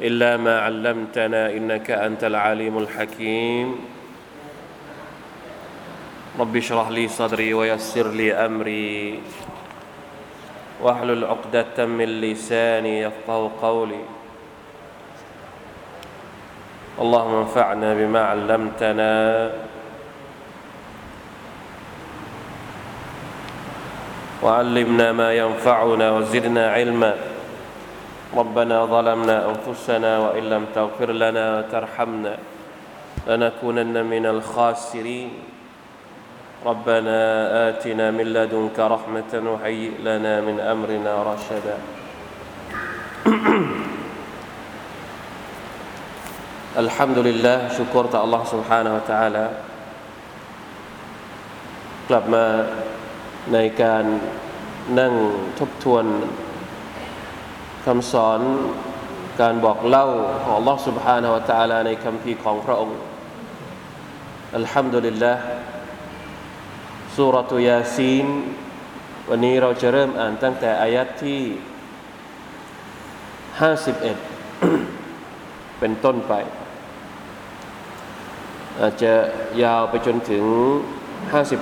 إلا ما علمتنا إنك أنت العليم الحكيم. رب اشرح لي صدري ويسر لي أمري. واحلل عقدة من لساني يفقه قولي. اللهم انفعنا بما علمتنا. وعلمنا ما ينفعنا وزدنا علما. ربنا ظلمنا انفسنا وان لم تغفر لنا وترحمنا لنكونن من الخاسرين ربنا آتنا من لدنك رحمة وهيئ لنا من أمرنا رشدا الحمد لله ชุกรต่อ Allah سبحانه และ تعالى กลับมาในการนั่งทบทวน คำสอนการบอกเล่าของ Allah سبحانه และ تعالى ในคำพีของพระองค์อัลฮัมดุลิลลาห์สุรตุยาซีน วันนี้เราจะเริ่มอ่านตั้งแต่อายัดที่ 51 เป็นต้นไป อาจจะยาวไปจนถึง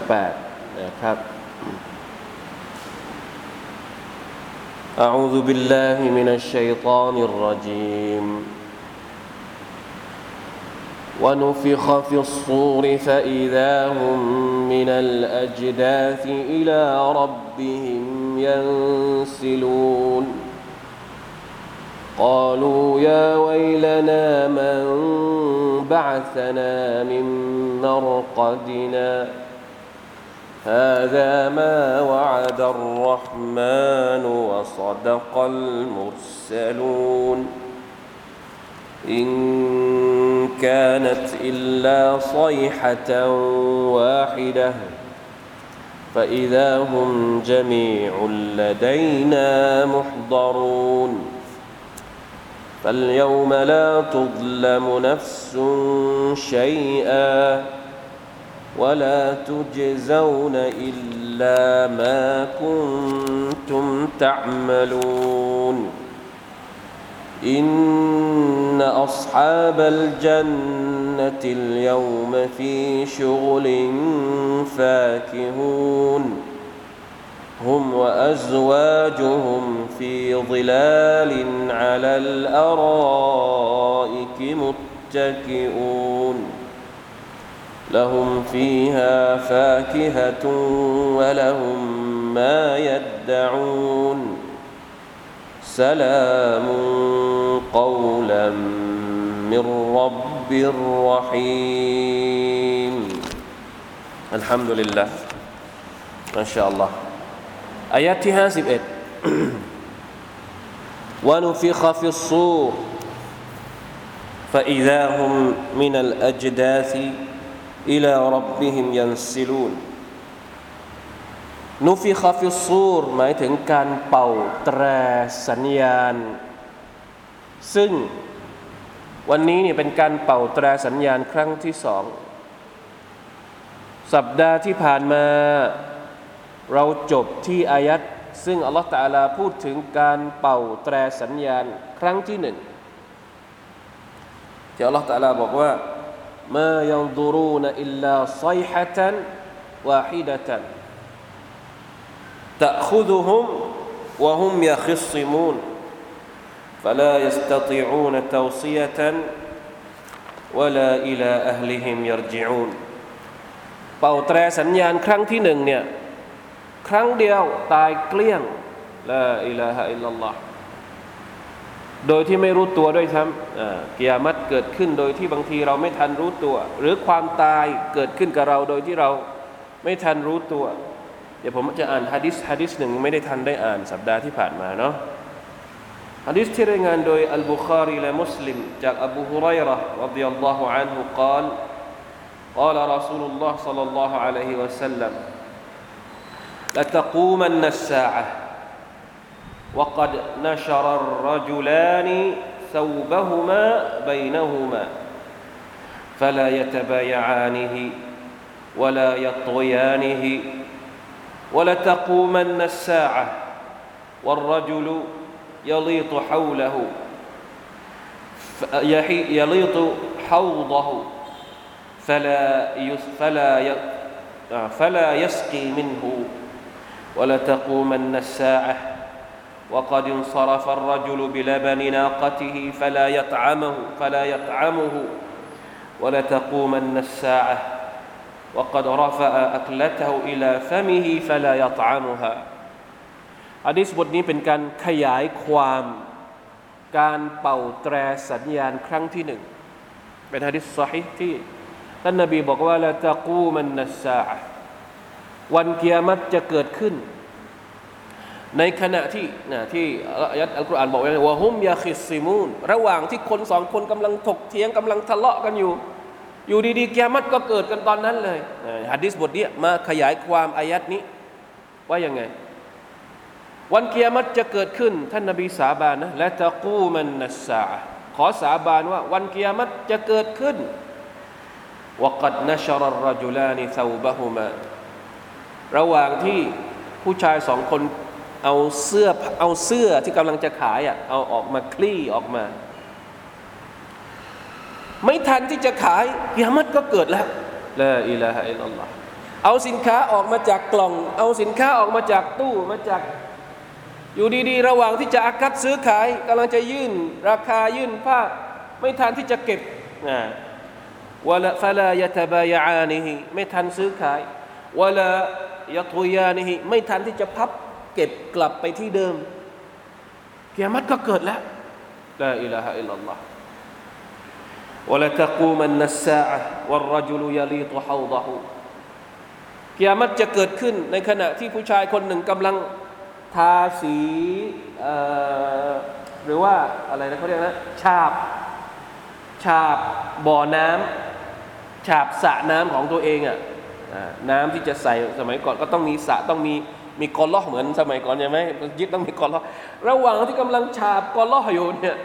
58 นะครับ أعوذ بالله من الشيطان الرجيم. ونفخ في الصور فإذا هم من الأجداث إلى ربهم ينسلون. قالوا يا ويلنا من بعثنا من مرقدنا؟ هذا ما وعد الرحمن وصدق المرسلون. إن كانت إلا صيحة واحدة فإذا هم جميع لدينا محضرون. فاليوم لا تظلم نفس شيئا. ولا تجزون إلا ما كنتم تعملون. إن أصحاب الجنة اليوم في شغل فاكهون. هم وأزواجهم في ظلال على الأرائك متكئون. لهم فيها فاكهة ولهم ما يدعون. سلام قولا من رب رحيم. الحمد لله. ما شاء الله. آيات 51 ونفخ في الصور. فإذا هم من الأجداث إلى ربهم ينسلون นูฟิคาฟิซูรหมายถึงการเป่าแตรสัญญาณ ซึ่งวันนี้นี่เป็นการเป่าแตรสัญญาณครั้งที่สอง สัปดาห์ที่ผ่านมาเราจบที่อายัดซึ่งอัลลอฮฺตาลาพูดถึงการเป่าแตรสัญญาณครั้งที่หนึ่งที่อัลลอฮฺตาลาบอกว่า มายังดูรูนอิลลาไซฮะตันวาฮิดะตัน تأخذهم وهم يخصمون فلا يستطيعون توصية ولا إلى أهلهم يرجعون เป่าแตรสัญญาณครั้งที่หนึ่งเนี่ยครั้งเดียวตายเกลี้ยงลาอิลาฮะอิลลัลลอฮ์ โดยที่ไม่รู้ตัวด้วยซ้ำกิยามัตเกิดขึ้นโดยที่บางทีเราไม่ทันรู้ตัว หรือความตายเกิดขึ้นกับเราโดยที่เราไม่ทันรู้ตัว เดี๋ยวผมจะอ่านฮะดิษฮะดิษหนึ่งไม่ได้ทันได้อ่านสัปดาห์ที่ผ่านมาเนาะ ฮะดิษที่รายงานโดยอัลบุคารีและมุสลิมจากอบูฮุไรระรดิยัลลอฮุอันฮุกล่าว قال رسول الله صلى الله عليه وسلم لتقومن الساعة وقد نشر الرجلان ثوبهما بينهما فلا يتبايعانه ولا يطويانه ولتقومن الساعة والرجل يليط حوله يليط حوضه فلا فلا فلا يسقي منه ولتقومن الساعة وقد انصرف الرجل بلبن ناقته فلا يطعمه فلا يطعمه ولتقومن الساعة وقد رفع أكلته إلى فمه فلا يطعمها อันนี้บทนี้เป็นการขยายความการเป่าแตรสัญญาณครั้งที่หนึ่งเป็นฮะดิษสฮิที่ท่านนบีบอกว่าละตะกูมันนัสซาวันเกียรติจะเกิดขึ้น ในขณะที่นะที่อัลกุรอานบอกว่าฮุมยาคิสซิมูนระหว่างที่คนสองคนกำลังถกเถียงกำลังทะเลาะกันอยู่ อยู่ดีๆแกมัดก็เกิดกันตอนนั้นเลยฮะดิษบทนี้มาขยายความอายัดนี้ ว่ายังไง วันเกียรติจะเกิดขึ้น ท่านนบีสาบานนะและตะกูมันนัสสาขอสาบานว่า วันเกียรติจะเกิดขึ้นวกัดนชรรจุลานิซาบะฮุมาระหว่างที่ผู้ชายสองคน เอาเสื้อเอาเสื้อที่กำลังจะขายอะเอาออกมาคลี่ออกมา ไม่ทันที่จะขายกิยามัตก็เกิดแล้วละอิลาฮะอิลลัลลอฮ์เอาสินค้าออกมาจากกล่อง เอาสินค้าออกมาจากตู้มาจาก อยู่ดีๆ ระหว่างที่จะอากัดซื้อขายกำลังจะยื่น ราคายื่นผ้า ไม่ทันที่จะเก็บนะวละฟลายตบายานิฮิไม่ทันซื้อขายวละยตุยานิฮิไม่ทันที่จะพับ เก็บกลับไปที่เดิมกิยามัตก็เกิดแล้วลาอิลาฮะอิลลัลลอฮ์ ولتقومن الساعة والرجل يليط حوضه กิยามัตจะเกิดขึ้นในขณะที่ผู้ชายคนหนึ่งกำลังทาสีหรือว่าอะไรนะเขาเรียกนะชาบฉาบบ่อน้ำฉาบสระน้ำของตัวเองอะ่ะน้ำที่จะใส่สมัยก่อนก็ต้องมีสระต้องมี มีกอล้อเหมือนสมัยก่อนใช่ไหมยึดต้องมีกอล้อระหว่างที่กำลังฉาบกอล้ออยู่เนี่ย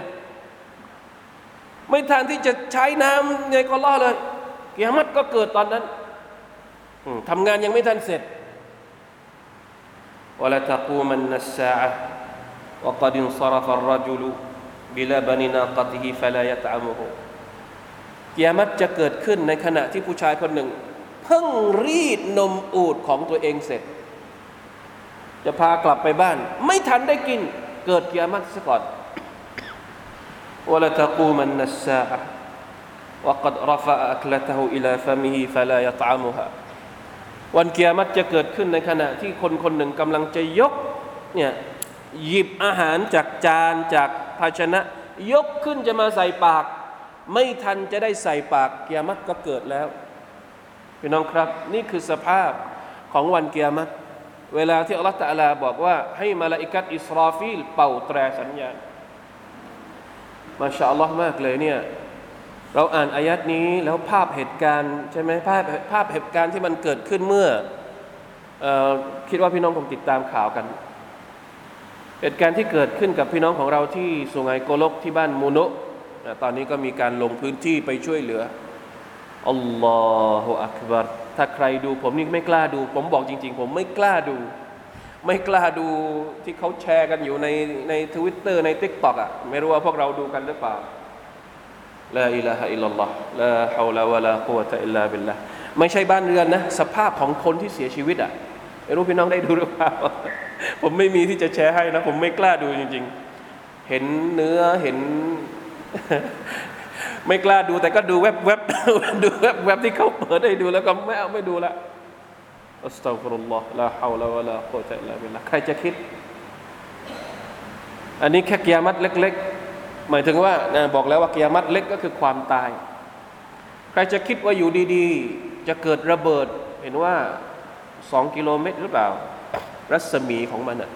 ไม่ทันที่จะใช้น้ำในกอล้อเลยกิยามัดก็เกิดตอนนั้นทำงานยังไม่ทันเสร็จ ولا تقومن الساعة وقد انصرف الرجل بلبن ناقته فلا يطعمه กิยามัตจะเกิดขึ้นในขณะที่ผู้ชายคนหนึ่ง เพิ่งรีดนมอูดของตัวเองเสร็จ จะพากลับไปบ้าน ไม่ทันได้กิน เกิดกิยามัตซะก่อน ولا تقومن الساعة وقد رفع أكلته إلى فمه فلا يطعمها วันกิยามัตจะเกิดขึ้นในขณะที่คนคนหนึ่งกำลังจะยกเนี่ยหยิบอาหารจากจานจากภาชนะ ยกขึ้นจะมาใส่ปากไม่ทันจะได้ใส่ปากเกียรติก็เกิดแล้วพี่น้องครับ นี่คือสภาพของวันเกียรติ เวลาที่อัลลอฮฺตะอาลาบอกว่าให้มาลาอิกัตอิสราฟิลเป่าแตรสัญญาณما شاء اللهมากเลยเนี่ยเราอ่านอายัดนี้แล้วภาพเหตุการณ์ใช่ไหมภาพภาพเหตุการณ์ที่มันเกิดขึ้นเมื่ออคิดว่าพี่น้องคงติดตามข่าวกัน เหตุการณ์ที่เกิดขึ้นกับพี่น้องของเราที่สุงไงโกลกที่บ้านมูโนะตอนนี้ก็มีการลงพื้นที่ไปช่วยเหลือالله أكبر ถ้าใครดูผมนี่ไม่กล้าดู ผมบอกจริง ๆ ผมไม่กล้าดู ไม่กล้าดูที่เขาแชร์กันอยู่ในในทวิตเตอร์ในทิกตอกอะไม่รู้ว่าพวกเราดูกันหรือเปล่าلا إله إلا الله لا حول ولا قوة إلا باللهไม่ใช่บ้านเรือนนะ สภาพของคนที่เสียชีวิตอะไม่รู้พี่น้องได้ดูหรือเปล่า ผมไม่มีที่จะแชร์ให้นะ ผมไม่กล้าดูจริง ๆ เห็นเนื้อเห็น ไม่กล้าดูแต่ก็ดูเว็บเว็บดูเว็บเว็บที่เขาเปิดให้ดูแล้วก็ไม่เอาไม่ดูละأستغفر الله لا حول ولا قوة إلا باللهใครจะคิด อันนี้แค่กิยามัตเล็ก ๆ หมายถึงว่าบอกแล้วว่ากิยามัตเล็กก็คือความตาย ใครจะคิดว่าอยู่ดีๆ จะเกิดระเบิด เห็นว่าสองกิโลเมตรหรือเปล่า รัศมีของมันอะ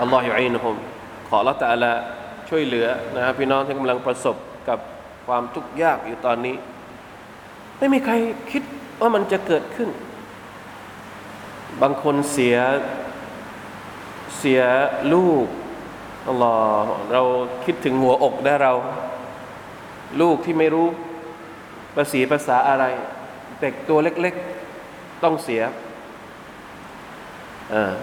อัลลอฮฺอยู่อินฮุมขออละตะละช่วยเหลือนะครับพี่น้องที่กำลังประสบ กับความทุกข์ยากอยู่ตอนนี้ ไม่มีใครคิดว่ามันจะเกิดขึ้น บางคนเสียเสียลูกอัลลอฮ์เราคิดถึงหัวอกได้เรา ลูกที่ไม่รู้ภาษีภาษาอะไรเด็กตัวเล็ก ๆ ต้องเสียอ่า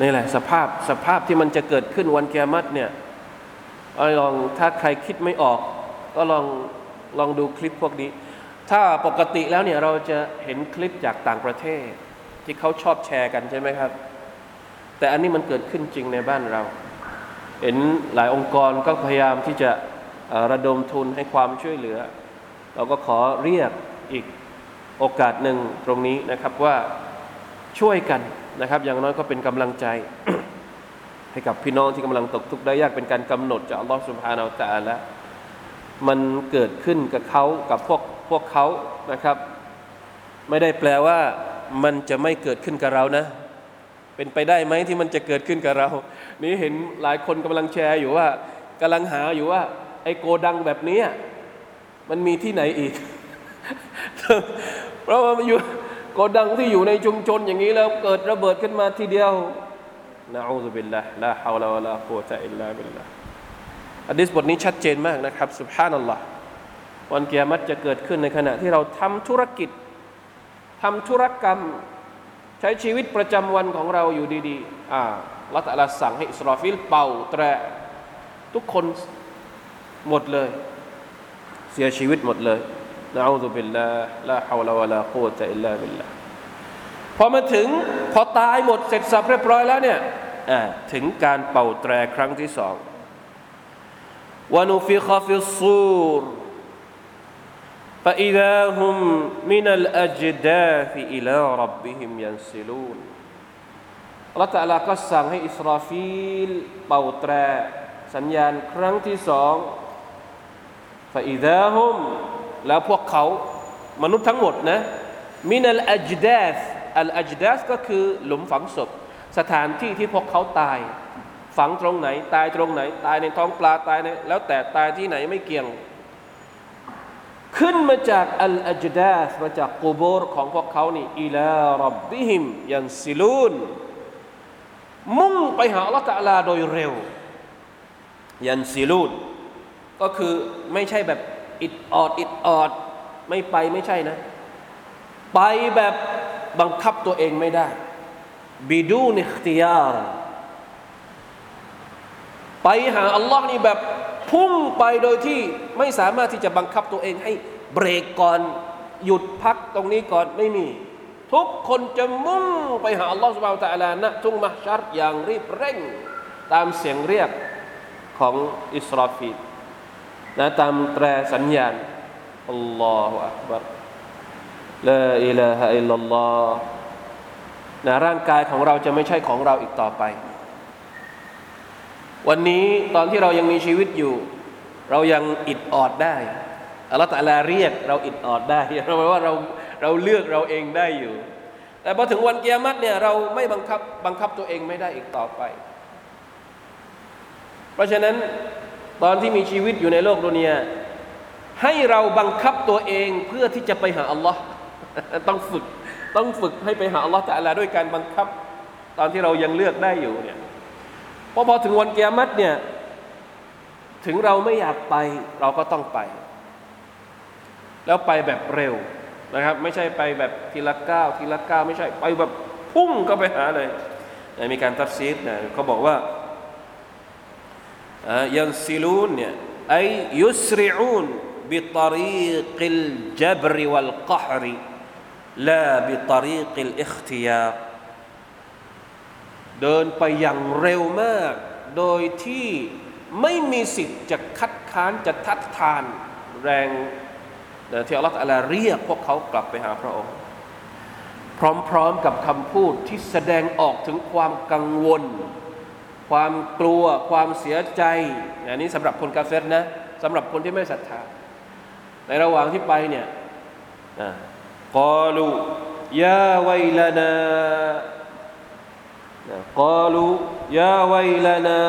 นี่แหละสภาพสภาพที่มันจะเกิดขึ้นวันเกียรติเนี่ย ลองถ้าใครคิดไม่ออก ก็ลองลองดูคลิปพวกนี้ ถ้าปกติแล้วเนี่ยเราจะเห็นคลิปจากต่างประเทศ ที่เขาชอบแชร์กันใช่ไหมครับ แต่อันนี้มันเกิดขึ้นจริงในบ้านเรา เห็นหลายองค์กรก็พยายามที่จะระดมทุนให้ความช่วยเหลือ เราก็ขอเรียกอีกโอกาสหนึ่งตรงนี้นะครับว่าช่วยกันนะครับ อย่างน้อยก็เป็นกำลังใจ ให้กับพี่น้องที่กำลังตกทุกข์ได้ยากเป็นการกำหนดจากอัลลอฮฺสุบฮานาอัลตะละมันเกิดขึ้นกับเขากับพวกพวกเขานะครับ ไม่ได้แปลว่ามันจะไม่เกิดขึ้นกับเรานะ เป็นไปได้ไหมที่มันจะเกิดขึ้นกับเรา นี่เห็นหลายคนกำลังแชร์อยู่ว่ากำลังหาอยู่ว่า ไอ้โกดังแบบนี้มันมีที่ไหนอีก เพราะว่ามันอยู่โกดังที่อยู่ในชุมชนอย่างนี้แล้วเกิดระเบิดขึ้นมาทีเดียว นะอูซุบิลละลาฮาวลาวะลากุวะตะอิลลาบิลละอะดิษบทนี้ชัดเจนมากนะครับสุบฮานัลลอฮ์วันเกียรติจะเกิดขึ้นในขณะที่เราทำธุรกิจทำธุรกรรม ใช้ชีวิตประจำวันของเราอยู่ดีๆอ่าอัลลอฮ์ตะอาลาสั่งให้อิสราฟิลเป่าแตรทุกคนหมดเลย เสียชีวิตหมดเลยنعوذ بالله لا حول ولا قوة إلا بالله พอมาถึงพอตายหมดเสร็จสับเรียบร้อยแล้วเนี่ยถึงการเป่าแตรครั้งที่สองวานุฟิคฟิสซูร فإذا هم من الأجداث إلى ربهم ينسلون อัลลอฮฺตะลาก็สั่งให้อิสราฟีลเป่าแตรสัญญาณครั้งที่สองฟาอิดาฮุมแล้วพวกเขามนุษย์ทั้งหมดนะมินัลอัจดาส อัลอัจดาสก็คือหลุมฝังศพ สถานที่ที่พวกเขาตาย ฝังตรงไหน ตายตรงไหน ตายในท้องปลาตายในแล้วแต่ตายที่ไหนไม่เกี่ยง ขึ้นมาจากอัลอัจดาสมาจากกูโบรของพวกเขานี่อิลารับบิฮิมยันซิลูนมุ่งไปหาอัลลอฮฺตะลาโดยเร็ว ยันซิลูนก็คือไม่ใช่แบบอิดออดอิดออด ไม่ไปไม่ใช่นะ ไปแบบ บังคับตัวเองไม่ได้บิดูนิขติยารไปหาอัลลอฮ์นี่แบบพุ่งไปโดยที่ไม่สามารถที่จะบังคับตัวเองให้เบรกก่อนหยุดพักตรงนี้ก่อนไม่มี ทุกคนจะมุ่งไปหาอัลลอฮ์สุบานตะลาณทุ่งมหชัรอย่างรีบเร่ง ตามเสียงเรียกของอิสราฟีนะตามแตรสัญญาณอัลลอฮฺอักบาร ลาอิลาฮะอิลลัลลอฮนะร่างกายของเราจะไม่ใช่ของเราอีกต่อไป วันนี้ตอนที่เรายังมีชีวิตอยู่ เรายังอิดออดได้อัลลอฮฺตะลาเรียกเราอิดออดได้เราหมายว่าเราเราเลือกเราเองได้อยู่ แต่พอถึงวันเกียรติเนี่ยเราไม่บังคับบังคับตัวเองไม่ได้อีกต่อไป เพราะฉะนั้นตอนที่มีชีวิตอยู่ในโลกดุนยาให้เราบังคับตัวเองเพื่อที่จะไปหาอัลลอฮ์ ต้องฝึกต้องฝึกให้ไปหาอัลลอฮ์แต่ละด้วยการบังคับ ตอนที่เรายังเลือกได้อยู่เนี่ยพอพอถึงวันเกียรติเนี่ยถึงเราไม่อยากไปเราก็ต้องไป แล้วไปแบบเร็วนะครับ ไม่ใช่ไปแบบทีละก้าวทีละก้าวไม่ใช่ไปแบบพุ่งก็ไปหาเลยมีการตัดซีดนะเขาบอกว่ายังซิลูนเนี่ยไอยุสริอูนبطريق الجبر والقهر لا بطريق الاختيارเดินไปอย่างเร็วมาก โดยที่ไม่มีสิทธิ์จะคัดค้านจะทัดทานแรงที่อัลลอฮฺเรียกพวกเขากลับไปหาพระองค์ พร้อมๆกับคำพูดที่แสดงออกถึงความกังวล ความกลัวความเสียใจอันนี้สำหรับคนกาเฟรนะสำหรับคนที่ไม่ศรัทธาในระหว่างที่ไปเนี่ย กอลูยาไวลานากอลูยาวัยลานา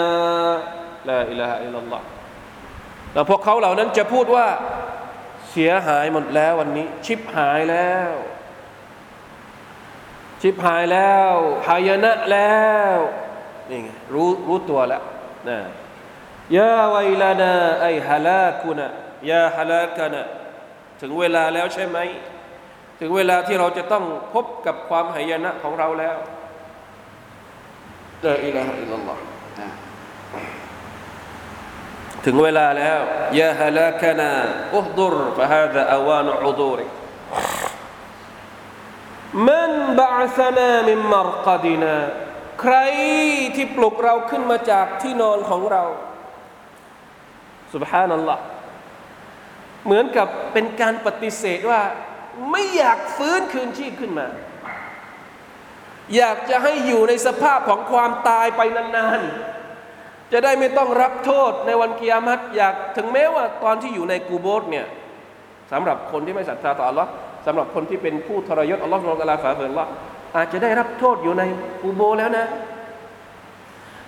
ลาอิลาฮะอิลลัลลอฮ์แล้วพวกเขาเหล่านั้นจะพูดว่าเสียหายหมดแล้ววันนี้ ชิบหายแล้ว ชิบหายแล้วหายนะแล้วนี่ไงรู้รู้ตัวแล้วนะยาวลานาไอฮาลากุนะยาฮาลากนะถึงเวลาแล้วใช่ไหม ถึงเวลาที่เราจะต้องพบกับความหายนะของเราแล้วเาอิลาฮะอิลลัลลอฮถึงเวลาแล้วยาฮลาคานาอุฮดุรฟะฮาดะอาวานุอุดูริมันบะสนามิมรกดินาใครที่ปลุกเราขึ้นมาจากที่นอนของเราสุบฮานัลลอฮเหมือนกับเป็นการปฏิเสธว่า ไม่อยากฟื้นคืนชีพขึ้นมา อยากจะให้อยู่ในสภาพของความตายไปนานๆ จะได้ไม่ต้องรับโทษในวันกิยามัตอยากถึงแม้ว่าตอนที่อยู่ในกูโบสเนี่ยสำหรับคนที่ไม่ศรัทธาต่ออัลลอฮ์สำหรับคนที่เป็นผู้ทรยศอัลลอฮ์สุลตาลาฝาเฟือนละอาจจะได้รับโทษอยู่ในกูโบแล้วนะ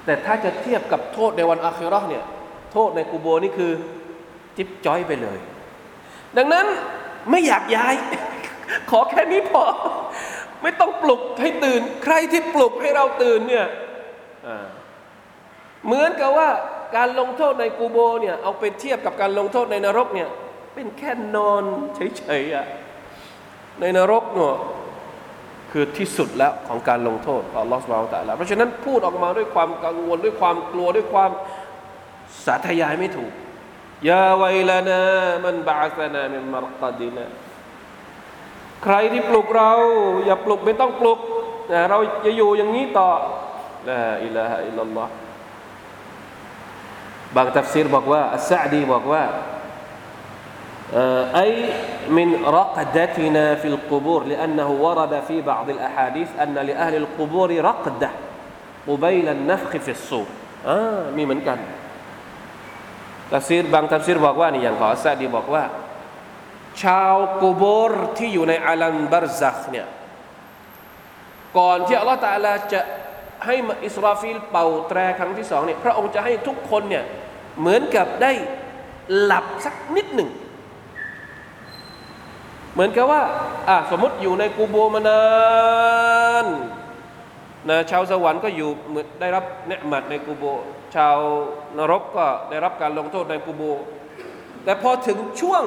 แต่ถ้าจะเทียบกับโทษในวันอาคิราะห์เนี่ยโทษในกูโบนี่คือ จิ๊บจ้อยไปเลย ดังนั้น ไม่อยากย้าย ขอแค่นี้พอ ไม่ต้องปลุกให้ตื่น ใครที่ปลุกให้เราตื่นเนี่ยเหมือนกับว่าการลงโทษในกูโบเนี่ยเอาไปเทียบกับการลงโทษในนรกเนี่ยเป็นแค่นอนเฉยๆอะในนรกเนี่ยคือที่สุดแล้วของการลงโทษของลอสมาตาลาเพราะฉะนั้นพูดออกมาด้วยความกังวลด้วยความกลัวด้วยความสาธยายไม่ถูก ยาวัยลานามันบาสนามินมารกดินาใครที่ปลุกเรา อย่าปลุกไม่ต้องปลุกนะเราจะอยู่อย่างนี้ต่อลาอิลาฮะอิลลัลลอฮ์บางตัฟซีรบอกว่าอัสซาดีบอกว่า أي من رقدتنا في القبور لأنه ورد في بعض الأحاديث أن لأهل القبور رقدة قبيل النفخ في الصور อ่ามีเหมือนกัน ตัฟซีรบางตัฟซีรบอกว่านี่อย่างของอัสซาดีบอกว่า ชาวกูโบร์ที่อยู่ในอาลัมบารซักเนี่ยก่อนที่อัลลอฮฺตาลาจะให้อิสราฟิลเป่าแตรครั้งที่สองเนี่ยพระองค์จะให้ทุกคนเนี่ยเหมือนกับได้หลับสักนิดหนึ่ง เหมือนกับว่าอะสมมติอยู่ในกูโบร์มานานนะชาวสวรรค์ก็อยู่เหมือนได้รับเนียะมัตในกูโบร์ ชาวนรกก็ได้รับการลงโทษในกูโบร์ แต่พอถึงช่วง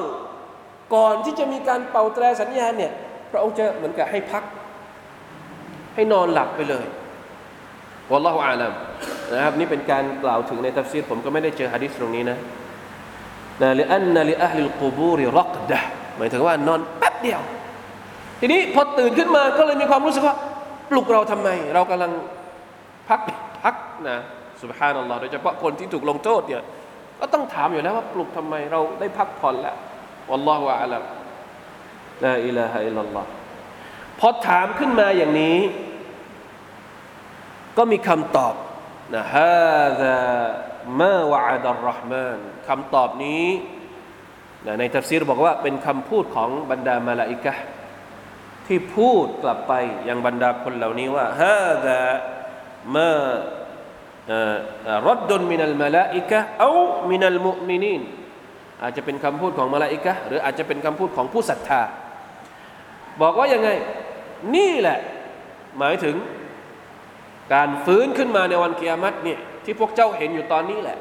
ก่อนที่จะมีการเป่าแตรสัญญาณเนี่ยพระองค์จะเหมือนกับให้พัก ให้นอนหลับไปเลยวัลลอฮุอาลัมนะครับนี่เป็นการกล่าวถึงในทัฟซีรผมก็ไม่ได้เจอฮะดิษตรงนี้นะนะลิอันนะลิอัลลิลกูบูริรักดะหมายถึงว่านอนแป๊บเดียว ทีนี้พอตื่นขึ้นมาก็เลยมีความรู้สึกว่า ปลุกเราทำไม เรากำลังพักพักนะ สุบฮานัลลอฮ์โดยเฉพาะคนที่ถูกลงโทษเนี่ยก็ต้องถามอยู่แล้วว่าปลุกทำไมเราได้พักผ่อนแล้ววัลลอฮุอาลัมลาอิลาฮะอิลลัลลอฮ์พอถามขึ้นมาอย่างนี้ ก็มีคำตอบนะฮาซามาวะดัลรห์มานคำตอบนี้นะในทัฟซีรบอกว่าเป็นคำพูดของบรรดามาลาอิกะที่พูดกลับไปยังบรรดาคนเหล่านี้ว่าฮาซามา รดดนมินัลมาลาอิกะเอามินัลมุมินีนอาจจะเป็นคำพูดของมาลาอิกะหรืออาจจะเป็นคำพูดของผู้ศรัทธา บอกว่ายังไง นี่แหละ หมายถึงการฟื้นขึ้นมาในวันกิยามัตเนี่ยที่พวกเจ้าเห็นอยู่ตอนนี้แหละ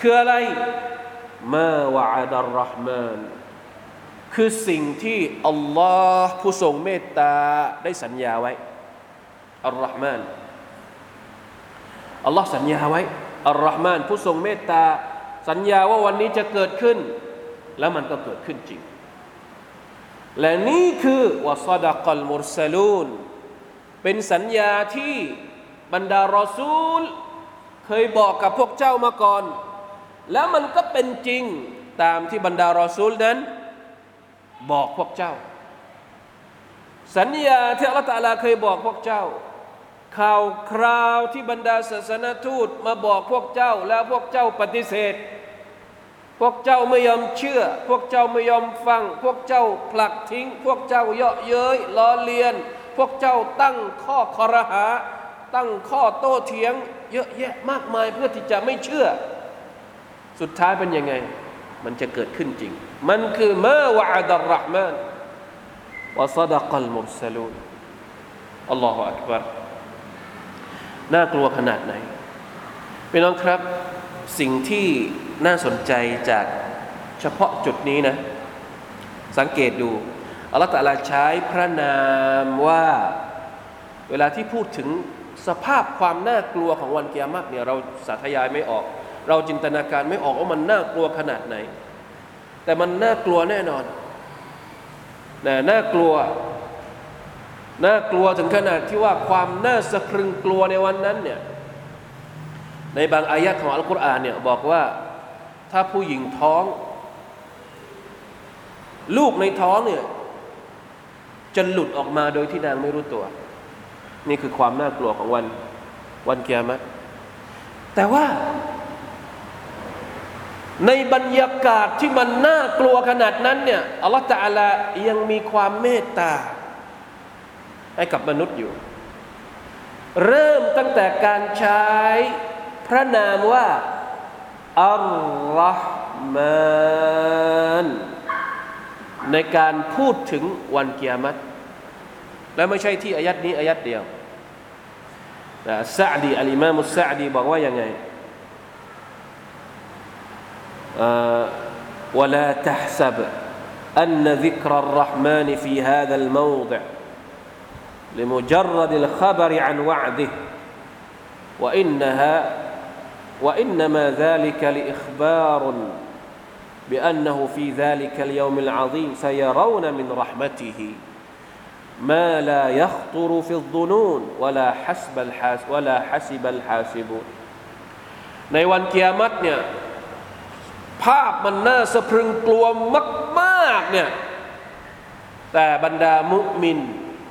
คืออะไรมาวะอัลรห์มานคือสิ่งที่อัลลอฮ์ผู้ทรงเมตตาได้สัญญาไว้อัลรห์มาน อัลลอฮ์สัญญาไว้อัลรห์มานผู้ทรงเมตตา สัญญาว่าวันนี้จะเกิดขึ้น แล้วมันก็เกิดขึ้นจริง และนี่คือวะซาดะกัลมุรซาลูนเป็นสัญญาที่บรรดารอซูล เคยบอกกับพวกเจ้ามาก่อน แล้วมันก็เป็นจริงตามที่บรรดารอซูลนั้น บอกพวกเจ้า สัญญาที่อัลลอฮฺเคยบอกพวกเจ้า ข่าวคราวที่บรรดาศาสนทูตมาบอกพวกเจ้าแล้วพวกเจ้าปฏิเสธ พวกเจ้าไม่ยอมเชื่อ พวกเจ้าไม่ยอมฟัง พวกเจ้าผลักทิ้ง พวกเจ้าเยาะเย้ยล้อเลียน พวกเจ้าตั้งข้อคอรหา ตั้งข้อโต้เถียง เยอะแยะมากมายเพื่อที่จะไม่เชื่อ สุดท้ายเป็นยังไง มันจะเกิดขึ้นจริง มันคือมาวะดัลรห์มานวะซดะกัลมุรสลูนอัลลอฮฺอักบาร น่ากลัวขนาดไหนพี่น้องครับสิ่งที่น่าสนใจจากเฉพาะจุดนี้นะ สังเกตดูอัลลอฮฺตะลาใช้พระนามว่าเวลาที่พูดถึงสภาพความน่ากลัวของวันเกียรติเนี่ยเราสาธยายไม่ออก เราจินตนาการไม่ออกว่ามันน่ากลัวขนาดไหน แต่มันน่ากลัวแน่นอนนะน่ากลัว น่ากลัวถึงขนาดที่ว่าความน่าสะพรึงกลัวในวันนั้นเนี่ยในบางอายะของอัลกุรอานเนี่ยบอกว่าถ้าผู้หญิงท้อง ลูกในท้องเนี่ยจะหลุดออกมาโดยที่นางไม่รู้ตัว นี่คือความน่ากลัวของวันวันเกียรติแต่ว่า ในบรรยากาศที่มันน่ากลัวขนาดนั้นเนี่ยอัลลอฮฺตะอาลายังมีความเมตตา ให้กับมนุษย์อยู่ เริ่มตั้งแต่การใช้พระนามว่าอัลลอฮ์มานในการพูดถึงวันเกียรติและไม่ใช่ที่อายัดนี้อายัดเดียวแต่ซาดีอัลอิมามุสซาดีบอกว่ายังไง ولا تحسب أن ذكر الرحمن في هذا الموضع لمجرد الخبر عن وعده وإنها وإنما ذلك لإخبار بأنه في ذلك اليوم العظيم سيرون من رحمته ما لا يخطر في الظنون ولا حسب الحاس ولا حسب الحاسبون ในวันเกียรติเนี่ยภาพมันน่าสะพรึงกลัวมากๆเนี่ยแต่บรรดามุมิน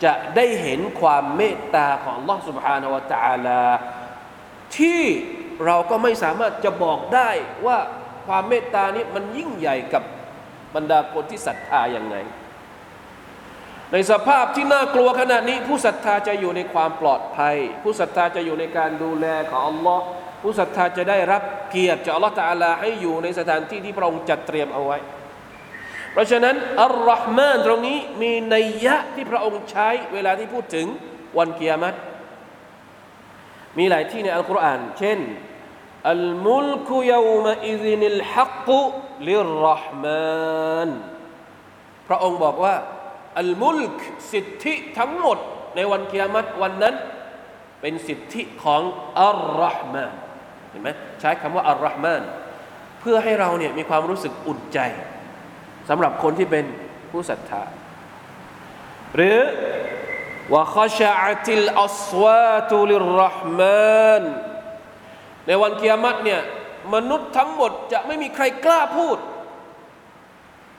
จะได้เห็นความเมตตาของ Allah سبحانه และ تعالى ที่เราก็ไม่สามารถจะบอกได้ว่าความเมตตานี้มันยิ่งใหญ่กับบรรดาคนที่ศรัทธาอย่างไง ในสภาพที่น่ากลัวขนาดนี้ ผู้ศรัทธาจะอยู่ในความปลอดภัย ผู้ศรัทธาจะอยู่ในการดูแลของอัลลอฮ์ผู้ศรัทธาจะได้รับเกียรติจากอัลลอฮ์ตาลาให้อยู่ในสถานที่ที่พระองค์จัดเตรียมเอาไว้ เพราะฉะนั้นอัลลอฮ์มานตรงนี้มีนัยยะที่พระองค์ใช้เวลาที่พูดถึงวันเกียรติมีหลายที่ในอัลกุรอาน เช่นอัลมุลกุยามะอิซินิลฮักกุลิรรห์มานพระองค์บอกว่าอัลมุลกสิทธิทั้งหมดในวันกิยามัตวันนั้น เป็นสิทธิของอัลรห์มานเห็นไหมใช้คำว่าอัลรห์มานเพื่อให้เราเนี่ยมีความรู้สึกอุ่นใจ สำหรับคนที่เป็นผู้ศรัทธา หรือว่าขชาติลอัสวาตุลิรห์มานในวันกียรติเนี่ยมนุษย์ทั้งหมดจะไม่มีใครกล้าพูด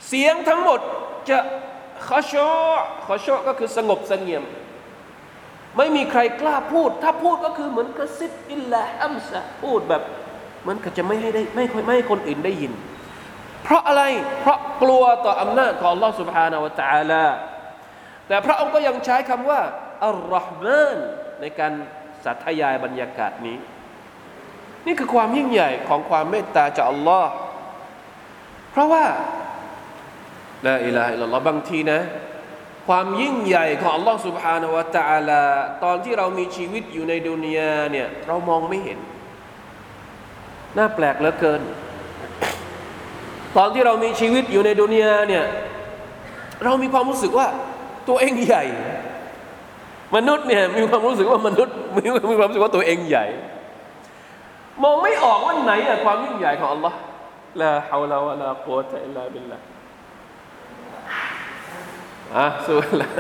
เสียงทั้งหมดจะขชอขชอก็คือสงบสงเงียม ไม่มีใครกล้าพูด ถ้าพูดก็คือเหมือนกระซิบอิลลาอัมซะพูดแบบ มันก็จะไม่ให้ได้ไม่ไม่ให้คนอื่นได้ยิน เพราะอะไรเพราะกลัวต่ออำนาจของ Allah سبحانه และ تعالى แต่พระองค์ก็ยังใช้คำว่าอัลลอฮ์มานในการสัทยายบรรยากาศนี้ นี่คือความยิ่งใหญ่ของความเมตตาจากอัลลอฮ์เพราะว่าละอิลาฮิลลอฮ์บางทีนะ ความยิ่งใหญ่ของอัลลอฮ์ سبحانه และ تعالى ตอนที่เรามีชีวิตอยู่ในดุนยาเนี่ยเรามองไม่เห็น น่าแปลกเหลือเกิน ตอนที่เรามีชีวิตอยู่ในดุนยาเนี่ยเรามีความรู้สึกว่าตัวเองใหญ่ มนุษย์เนี่ยมีความรู้สึกว่ามนุษย์มีมีความรู้สึกว่าตัวเองใหญ่ มองไม่ออกว่าไหนอะความยิ่งใหญ่ของอัลลอฮ์ลาฮาวลาวะลากุวตะอิลลาบิลลาอะสู้แล้ว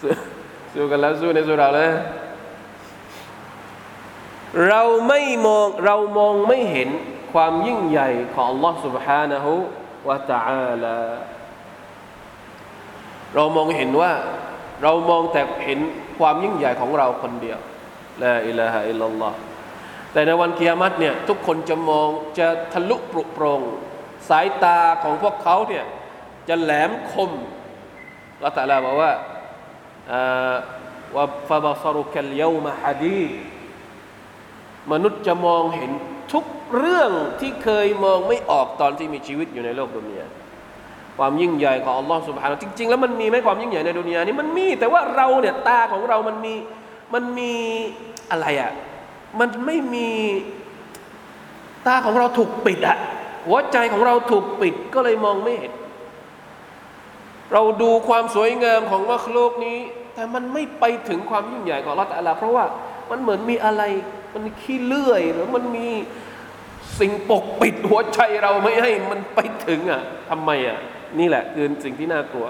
สู้สู้กันแล้วสู้ในสุราเลยเราไม่มองเรามองไม่เห็น ความยิ่งใหญ่ของ Allah سبحانه และ تعالى เรามองเห็นว่าเรามองแต่เห็นความยิ่งใหญ่ของเราคนเดียวลาอิลาฮะอิลลัลลอฮ์แต่ในวันกิยามัตเนี่ยทุกคนจะมองจะทะลุปรุโปรงสายตาของพวกเขาเนี่ยจะแหลมคมละตะลาบอกว่า ว่าฟาบาซารุกัลเยามาฮัดีมนุษย์จะมองเห็น ทุกเรื่องที่เคยมองไม่ออกตอนที่มีชีวิตอยู่ในโลกดุนยาความยิ่งใหญ่ของอัลลอฮ์สุบฮานะจริง ๆ แล้วมันมีไหมความยิ่งใหญ่ในดุนยานี้มันมี แต่ว่าเราเนี่ยตาของเรามันมีมันมีอะไรอะ่ะมันไม่มีตาของเราถูกปิดอะหัวใจของเราถูกปิดก็เลยมองไม่เห็น เราดูความสวยงามของมรรคโลกนี้ แต่มันไม่ไปถึงความยิ่งใหญ่ของละตัลลาเพราะว่ามันเหมือนมีอะไร มันขี้เลื่อยหรือมันมีสิ่งปกปิดหัวใจเราไม่ให้มันไปถึงอะทำไมอะนี่แหละคือสิ่งที่น่ากลัว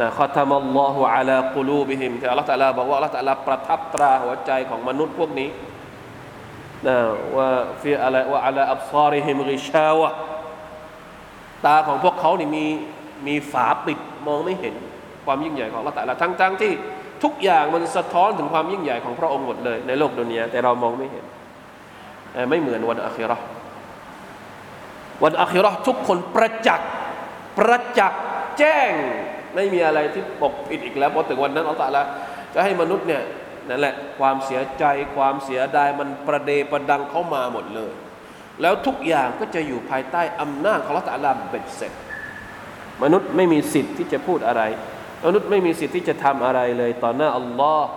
นะขอทำอัลลอฮฺอัลากุลูบิฮิมที่อัลลอฮฺตะลาบอกว่าอัลลอฮฺตะลาประทับตราหัวใจของมนุษย์พวกนี้นะว่าฟีอะไรว่าอัลาอับซาริฮิมริชาวะตาของพวกเขานี่มีมีฝาปิดมองไม่เห็นความยิ่งใหญ่ของอัลลอฮฺตะลาทั้งๆที่ ทุกอย่างมันสะท้อนถึงความยิ่งใหญ่ของพระองค์หมดเลย ในโลกดุนยาแต่เรามองไม่เห็น ไม่เหมือนวันอัคราวันอัคราทุกคนประจักษ์ประจักษ์แจ้งไม่มีอะไรที่ปกปิดอีกแล้วพอถึงวันนั้นอัลลอฮฺจะให้มนุษย์เนี่ยนั่นแหละความเสียใจความเสียดายมันประเดประดังเข้ามาหมดเลย แล้วทุกอย่างก็จะอยู่ภายใต้อำนาจของอัลลอฮฺเบ็ดเสร็จ มนุษย์ไม่มีสิทธิ์ที่จะพูดอะไร มนุษย์ไม่มีสิทธิ์ที่จะทำอะไรเลยต่อหน้าอัลลอฮ์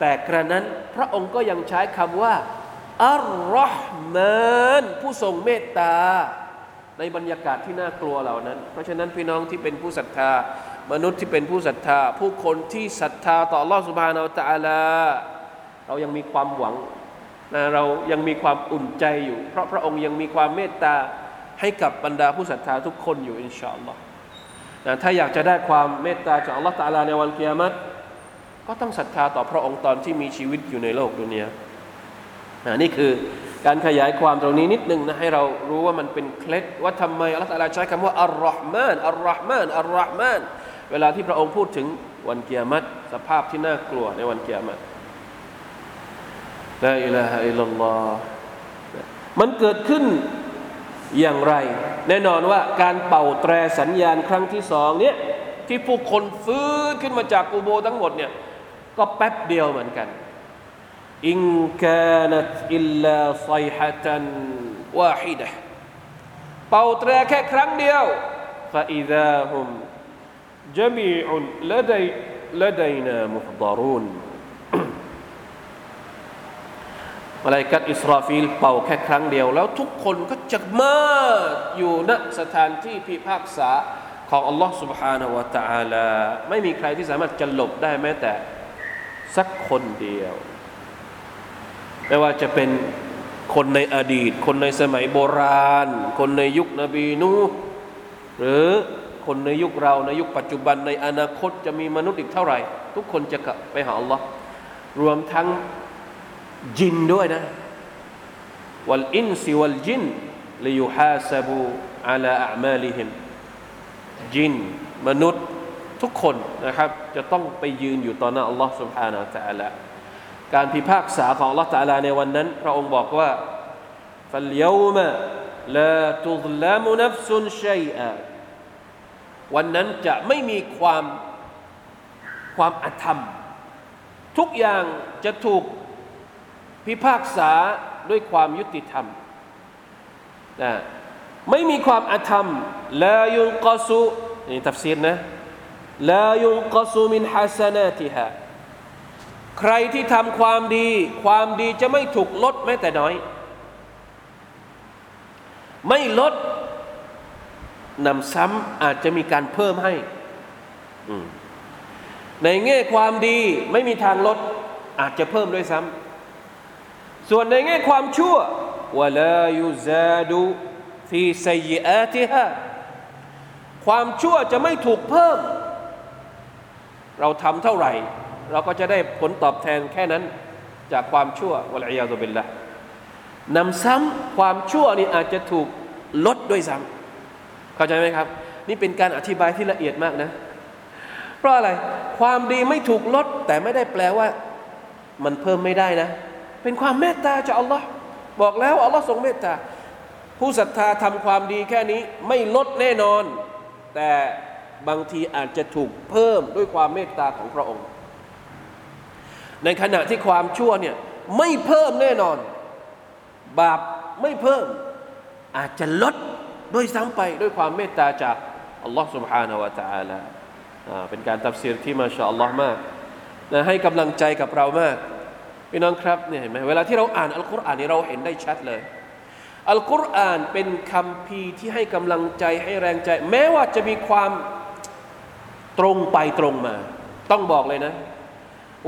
แต่กระนั้นพระองค์ก็ยังใช้คำว่าอัลลอฮ์มานผู้ทรงเมตตา ในบรรยากาศที่น่ากลัวเหล่านั้น เพราะฉะนั้นพี่น้องที่เป็นผู้ศรัทธา มนุษย์ที่เป็นผู้ศรัทธา ผู้คนที่ศรัทธาต่อลอสุบานาอัลตะลา เรายังมีความหวังนะเรายังมีความอุ่นใจอยู่ เพราะพระองค์ยังมีความเมตตาให้กับบรรดาผู้ศรัทธาทุกคนอยู่อินชาอัลลอฮ์ นะถ้าอยากจะได้ความเมตตาจากอัลลอฮ์ตะลาในวันกิยามัตก็ต้องศรัทธาต่อพระองค์ตอนที่มีชีวิตอยู่ในโลกดุนยานี่คือการขยายความตรงนี้นิดนึงนะให้เรารู้ว่ามันเป็นเคล็ดว่าทำไมอัลลอฮฺใช้คำว่าอัลลอฮ์มานอัลลอฮ์มานอัลลอฮ์มานเวลาที่พระองค์พูดถึงวันเกียรติสภาพที่น่ากลัวในวันเกียรติละอิลาฮะอิลลัลลอฮ์มันเกิดขึ้น อย่างไร แน่นอนว่าการเป่าแตรสัญญาณครั้งที่สองเนี้ยที่ผู้คนฟื้นขึ้นมาจากกูโบทั้งหมดเนี่ยก็แป๊บเดียวเหมือนกันอินกานัตอิลลาไซฮะตันวาฮิดะเป่าแตรแค่ครั้งเดียวفإذا هم جميع لدي لدينا محضرون มาลายกัดอิสราฟิลเป่าแค่ครั้งเดียว แล้วทุกคนก็จะมาอยู่ณสถานที่พิพากษาของอัลลอฮ์ سبحانه และ تعالى ไม่มีใครที่สามารถจะหลบได้แม้แต่สักคนเดียวไม่ว่าจะเป็นคนในอดีต คนในสมัยโบราณ คนในยุคนบีนูหรือคนในยุคเราในยุคปัจจุบันในอนาคตจะมีมนุษย์อีกเท่าไหร่ ทุกคนจะกลับไปหาอัลลอฮ์รวมทั้ง จินด้วยนะวัลอินซิวัลจินลิยุฮาซาบูอาลาอามาลิฮิมจินมนุษย์ทุกคนนะครับ จะต้องไปยืนอยู่ต่อหน้าอัลลอฮ์ سبحانه และ تعالى การพิพากษาของลอตตาลาในวันนั้น พระองค์บอกว่าฟัลยามะลาตุลลามุนัฟซุนชัยอาวันนั้นจะไม่มีความความอธรรม ทุกอย่างจะถูก พิพากษาด้วยความยุติธรรมนะไม่มีความอธรรมลายุนกสุนี่ตัฟซีรนะลายุนกสุมินฮัสนาติฮาใครที่ทำความดี ความดีจะไม่ถูกลดแม้แต่น้อย ไม่ลดนำซ้ำอาจจะมีการเพิ่มให้ ในแง่ความดีไม่มีทางลดอาจจะเพิ่มด้วยซ้ำ ส่วนในแง่ความชั่ววลายุซาดูฟีไซยอาติฮะความชั่วจะไม่ถูกเพิ่ม เราทำเท่าไหร่ เราก็จะได้ผลตอบแทนแค่นั้นจากความชั่ววะลัยยาตุบิลละนำซ้ำความชั่วนี่อาจจะถูกลดด้วยซ้ำเข้าใจไหมครับ นี่เป็นการอธิบายที่ละเอียดมากนะ เพราะอะไร ความดีไม่ถูกลด แต่ไม่ได้แปลว่า มันเพิ่มไม่ได้นะ เป็นความเมตตาจากอัลลอฮ์บอกแล้วอัลลอฮ์ทรงเมตตา ผู้ศรัทธาทำความดีแค่นี้ไม่ลดแน่นอน แต่บางทีอาจจะถูกเพิ่มด้วยความเมตตาของพระองค์ ในขณะที่ความชั่วเนี่ยไม่เพิ่มแน่นอน บาปไม่เพิ่ม อาจจะลดด้วยซ้ำไปด้วยความเมตตาจากอัลลอฮ์ سبحانه และ تعالى เป็นการตัฟซีรที่มาชาอัลลอฮ์มากนะให้กำลังใจกับเรามาก พี่น้องครับเนี่ยเห็นไหมเวลาที่เราอ่านอัลกุรอานนี่เราเห็นได้ชัดเลย อัลกุรอานเป็นคำพีที่ให้กำลังใจให้แรงใจ แม้ว่าจะมีความตรงไปตรงมา ต้องบอกเลยนะ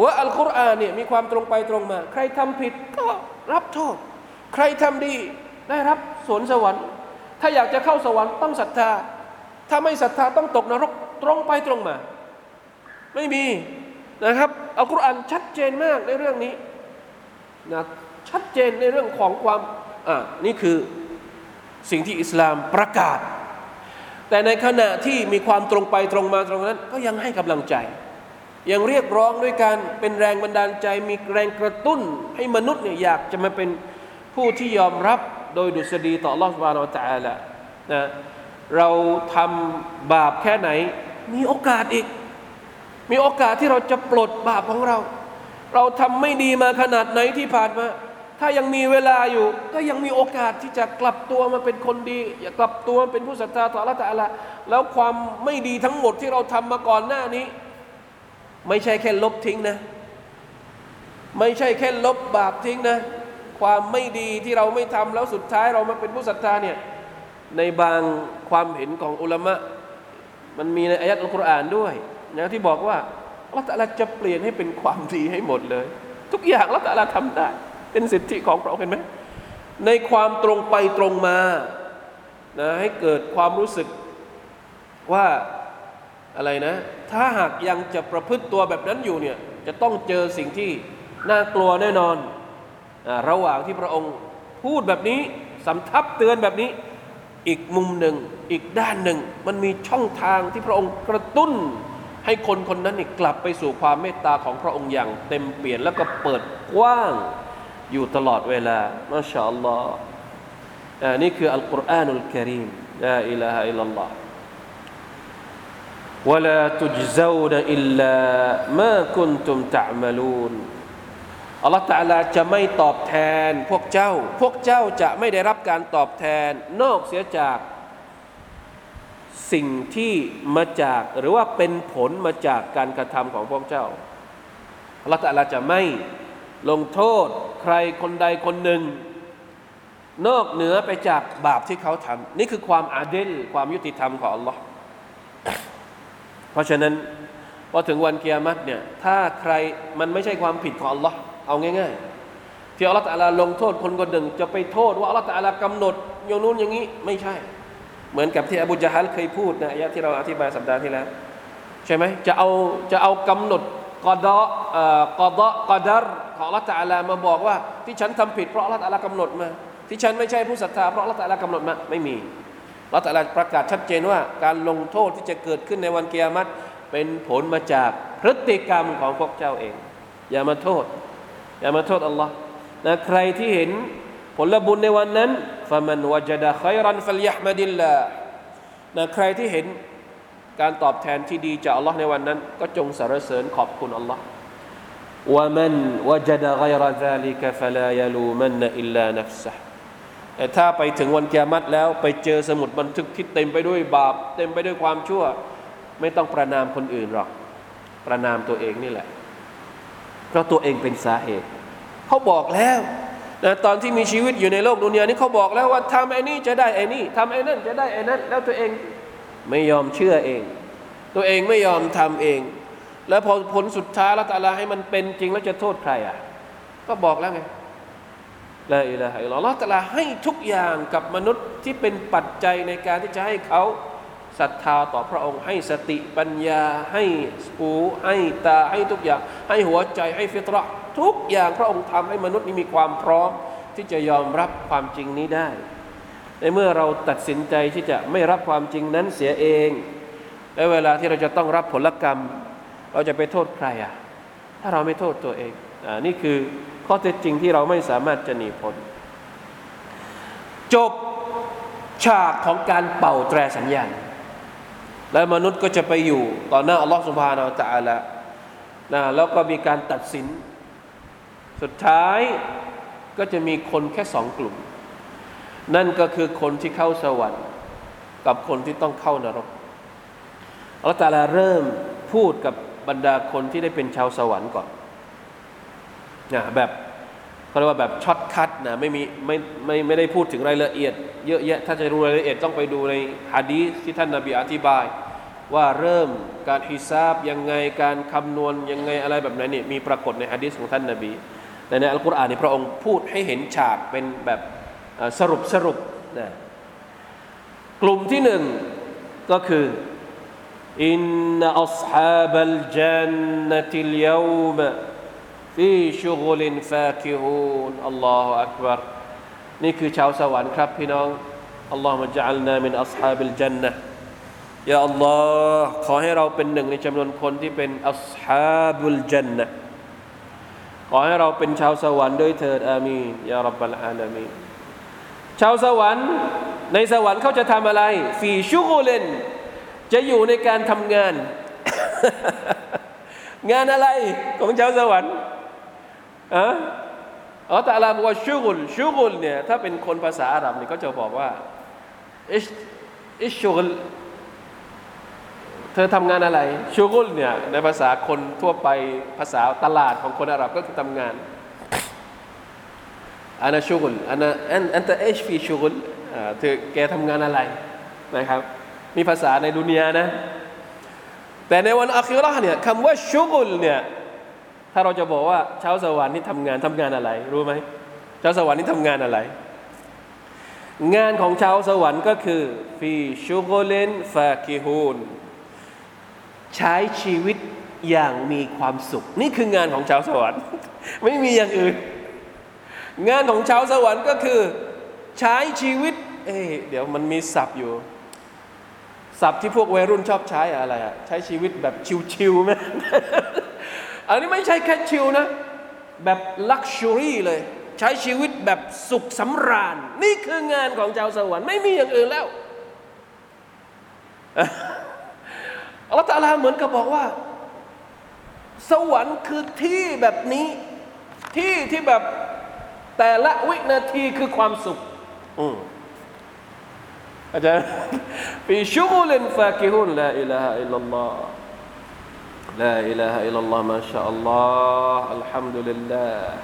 ว่าอัลกุรอานเนี่ยมีความตรงไปตรงมา ใครทำผิดก็รับโทษ ใครทำดีได้รับสวนสวรรค์ ถ้าอยากจะเข้าสวรรค์ต้องศรัทธา ถ้าไม่ศรัทธาต้องตกนรกตรงไปตรงมา ไม่มีนะครับอัลกุรอานชัดเจนมากในเรื่องนี้ นะชัดเจนในเรื่องของความอ่านี่คือสิ่งที่อิสลามประกาศ แต่ในขณะที่มีความตรงไปตรงมาตรงนั้น ก็ยังให้กำลังใจ ยังเรียกร้องด้วยการเป็นแรงบันดาลใจ มีแรงกระตุ้น ให้มนุษย์เนี่ยอยากจะมาเป็นผู้ที่ยอมรับโดยดุษฎีต่อลอสบาลอตาละนะเราทำบาปแค่ไหน มีโอกาสอีก มีโอกาสที่เราจะปลดบาปของเรา เราทำไม่ดีมาขนาดไหนที่ผ่านมา ถ้ายังมีเวลาอยู่ ก็ยังมีโอกาสที่จะกลับตัวมาเป็นคนดี อย่ากลับตัวมาเป็นผู้ศรัทธาต่อละตะละแล้วความไม่ดีทั้งหมดที่เราทำมาก่อนหน้านี้ ไม่ใช่แค่ลบทิ้งนะ ไม่ใช่แค่ลบบาปทิ้งนะ ความไม่ดีที่เราไม่ทำแล้วสุดท้ายเรามาเป็นผู้ศรัทธาเนี่ยในบางความเห็นของอุลามะ มันมีในอายัดอัลกุรอานด้วยนะที่บอกว่า อัลลอฮฺจะเปลี่ยนให้เป็นความดีให้หมดเลย ทุกอย่างอัลลอฮฺทำได้ เป็นสิทธิของเราเห็นไหมในความตรงไปตรงมานะให้เกิดความรู้สึกว่าอะไรนะ ถ้าหากยังจะประพฤติตัวแบบนั้นอยู่เนี่ยจะต้องเจอสิ่งที่น่ากลัวแน่นอนอระหว่างที่พระองค์พูดแบบนี้สำทับเตือนแบบนี้ อีกมุมหนึ่ง อีกด้านหนึ่ง มันมีช่องทางที่พระองค์กระตุ้น ให้คนคนนั้นกลับไปสู่ความเมตตาของพระองค์อย่างเต็มเปลี่ยนแล้วก็เปิดกว้างอยู่ตลอดเวลามาชาอัลลอฮ์นี่คืออัลกุรอานุลกิริมลาอิลาฮะอิลลัลลอฮ์ ولا تجزون إلا ما كنتم تعملون อัลลอฮฺตาลาจะไม่ตอบแทนพวกเจ้า พวกเจ้าจะไม่ได้รับการตอบแทน นอกเสียจาก สิ่งที่มาจากหรือว่าเป็นผลมาจากการกระทำของพวกเจ้าอัลลอฮฺตาลาจะไม่ลงโทษใครคนใดคนหนึ่ง นอกเหนือไปจากบาปที่เขาทำนี่คือความอาเดลความยุติธรรมของอัลลอฮ์เพราะฉะนั้นพอถึงวันเกียรติเนี่ยถ้าใครมันไม่ใช่ความผิดของอัลลอฮ์เอาง่าย ๆ ที่อัลลอฮ์ตะลาลงโทษคนคนหนึ่ง จะไปโทษว่าอัลลอฮ์ตะลากำหนดอย่างนู้นอย่างนี้ไม่ใช่ เหมือนกับที่อบูจาฮัลเคยพูดนะอายะที่เราอธิบายสัปดาห์ที่แล้ว ใช่ไหมจะเอาจะเอากำหนดกอดอกอดอกอดัรของอัลลอฮ์ตะลามาบอกว่า ที่ฉันทำผิดเพราะลลอฮ์ตะลากำหนดมา ที่ฉันไม่ใช่ผู้ศรัทธาเพราะลลอฮ์ตะลากำหนดมาไม่มีลลอฮ์ตะลาประกาศชัดเจนว่า การลงโทษที่จะเกิดขึ้นในวันเกียรติเป็นผลมาจากพฤติกรรมของพวกเจ้าเอง อย่ามาโทษ อย่ามาโทษอัลลอฮ์นะใครที่เห็น ผลบุญในวันนั้นฟะมันวจดะขัยรันฟัลยห์มดิลลานะใครที่เห็นการตอบแทนที่ดีจากอัลลอฮ์ในวันนั้น ก็จงสรรเสริญขอบคุณอัลลอฮ์ว่ามันวจดะขัยรซาลิกฟะลายลูมันอิลลานัฟซะแต่ถ้าไปถึงวันกิยามัตแล้วไปเจอสมุดบันทึกที่เต็มไปด้วยบาป เต็มไปด้วยความชั่ว ไม่ต้องประนามคนอื่นหรอก ประนามตัวเองนี่แหละ เพราะตัวเองเป็นสาเหตุ เขาบอกแล้ว นะตอนที่มีชีวิตอยู่ในโลกดุนยานี้เขาบอกแล้วว่าทำไอ้นี่จะได้ไอ้นี่ทำไอ้นั่นจะได้ไอ้นั่นแล้วตัวเองไม่ยอมเชื่อเอง ตัวเองไม่ยอมทำเอง แล้วพอผลสุดท้ายละตาลาให้มันเป็นจริงแล้วจะโทษใครอะ ก็บอกแล้วไงลาอิลาฮะอิลลอฮ์ตาลาให้ทุกอย่างกับมนุษย์ที่เป็นปัจจัยในการที่จะให้เขาศรัทธาต่อพระองค์ ให้สติปัญญา ให้หูให้ตาให้ทุกอย่าง ให้หัวใจให้ฟิตระ ทุกอย่างพระองค์ทำให้มนุษย์นี้มีความพร้อม ที่จะยอมรับความจริงนี้ได้ ในเมื่อเราตัดสินใจที่จะไม่รับความจริงนั้นเสียเอง และเวลาที่เราจะต้องรับผลกรรม เราจะไปโทษใครอะ ถ้าเราไม่โทษตัวเองอ่านี่คือข้อเท็จจริงที่เราไม่สามารถจะหนีพ้นจบฉากของการเป่าแตรสัญญาณ และมนุษย์ก็จะไปอยู่ต่อหน้าอัลลอฮฺสุบฮานาอัลตะอาละนะแล้วก็มีการตัดสิน สุดท้ายก็จะมีคนแค่สองกลุ่ม นั่นก็คือคนที่เข้าสวรรค์ กับคนที่ต้องเข้านรกอัลตาลาเริ่มพูดกับบรรดาคนที่ได้เป็นชาวสวรรค์ก่อนนะแบบเขาเรียกว่าแบบช็อตคัดนะไม่มีไม่ไม่ไม่ได้พูดถึงรายละเอียด เยอะแยะถ้าจะรู้รายละเอียดต้องไปดูในฮะดีที่ท่านนาบีอธิบาย ว่าเริ่มการฮิซาบยังไงการคำนวณยังไงอะไรแบบไหนนี่มีปรากฏในฮะดีของท่านนาบี ในอัลกุรอานนี่พระองค์พูดให้เห็นฉากเป็นแบบสรุปสรุปนะกลุ่มที่หนึ่งก็คืออินนอัศฮาบัลจันนติลยามฟีชุกลินฟาคิฮูนอัลลอฮฺอักบารนี่คือชาวสวรรค์ครับพี่น้องอัลลอฮฺมะจัลนามินอัศฮาบิลจันนะยาอัลลอฮ์ขอให้เราเป็นหนึ่งในจำนวนคนที่เป็นอัศฮาบุลจันนะ ขอให้เราเป็นชาวสวรรค์ด้วยเถิดอามีนยารับบลอาลามีชาวสวรรค์ในสวรรค์เขาจะทำอะไร ฟีชุกเลนจะอยู่ในการทำงาน งานอะไรของชาวสวรรค์อะอ๋อแต่อาลาบอกว่าชุกุลชุกุลเนี่ยถ้าเป็นคนภาษาอาหรับเนี่ยก็จะบอกว่าอิชอิชชุกล เธอทำงานอะไรชุกุลเนี่ยในภาษาคนทั่วไปภาษาตลาดของคนอาหรับก็คือทำงานอานาชุกลอานาอันอันตะเอชฟีชุกลเธอแกทำงานอะไรนะครับ มีภาษาในดุนยานะ แต่ในวันอาคิราะห์เนี่ยคำว่าชุกลเนี่ยถ้าเราจะบอกว่าชาวสวรรค์นี่ทำงานทำงานอะไร รู้ไหมชาวสวรรค์นี่ทำงานอะไร งานของชาวสวรรค์ก็คือฟีชุกเลนฟาคิฮูน ใช้ชีวิตอย่างมีความสุข นี่คืองานของชาวสวรรค์ ไม่มีอย่างอื่น งานของชาวสวรรค์ก็คือใช้ชีวิต เอ๊เดี๋ยวมันมีศัพท์อยู่ศัพท์ที่พวกวัยรุ่นชอบใช้อะไรอะใช้ชีวิตแบบชิวๆไหมอันนี้ไม่ใช่แค่ chill นะ แบบ luxury เลย ใช้ชีวิตแบบสุขสำราญ นี่คืองานของชาวสวรรค์ไม่มีอย่างอื่นแล้ว อัลลอฮฺตะอาลาเหมือนกับบอกว่า สวรรค์คือที่แบบนี้ที่ที่แบบแต่ละวินาทีคือความสุข อืมอาจารย์ في شغل فاكهون لا إله إلا الله لا إله إلا الله ما شاء الله الحمد لله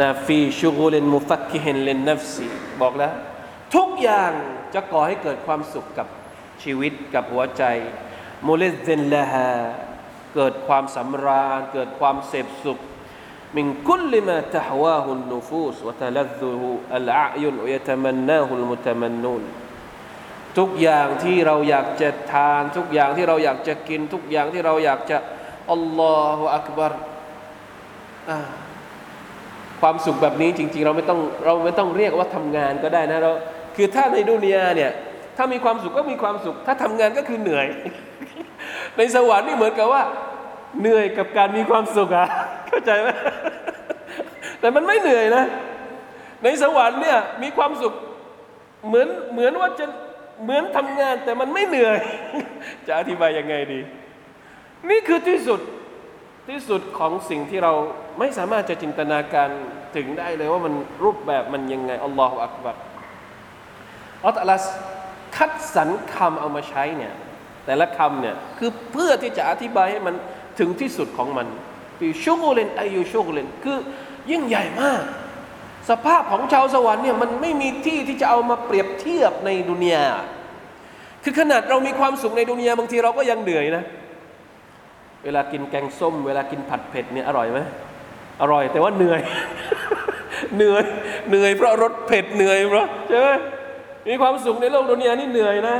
นะ في شغل مفكه للنفس บอกแล้ว ทุกอย่างจะก่อให้เกิดความสุขกับชีวิตกับหัวใจ ملذ لها เกิดความสำราญ เกิดความเสพสุข من كل ما تهواه النفوس وتلذه العيون ويتمناه المتمنونทุกอย่างที่เราอยากจะทาน ทุกอย่างที่เราอยากจะกิน ทุกอย่างที่เราอยากจะอัลลอฮฺอักบารความสุขแบบนี้จริง ๆ เราไม่ต้องเราไม่ต้องเรียกว่าทำงานก็ได้นะเราคือถ้าในดุนยาเนี่ยถ้ามีความสุขก็มีความสุข ถ้าทำงานก็คือเหนื่อย ในสวรรค์นี่เหมือนกับว่า เหนื่อยกับการมีความสุขอะเข้าใจไหมแต่มันไม่เหนื่อยนะ ในสวรรค์เนี่ยมีความสุขเหมือนเหมือนว่าจะเหมือนทำงานแต่มันไม่เหนื่อย จะอธิบายยังไงดี นี่คือที่สุดที่สุดของสิ่งที่เราไม่สามารถจะจินตนาการถึงได้เลยว่ามันรูปแบบมันยังไงอัลลอฮฺอักบัรอัลลอฮฺคัดสรรคำเอามาใช้เนี่ย แต่ละคำเนี่ยคือเพื่อที่จะอธิบายให้มันถึงที่สุดของมันปีชุกเลนอายุชุกเลนคือยิ่งใหญ่มาก สภาพของชาวสวรรค์เนี่ยมันไม่มีที่ที่จะเอามาเปรียบเทียบในดุนยาคือขนาดเรามีความสุขในดุนยาบางทีเราก็ยังเหนื่อยนะ เวลากินแกงส้ม เวลากินผัดเผ็ดเนี่ยอร่อยไหมอร่อยแต่ว่าเหนื่อย เหนื่อยเหนื่อยเพราะรสเผ็ดเหนื่อยเพราะใช่ไหมมีความสุขในโลกดุนยานี่เหนื่อยนะ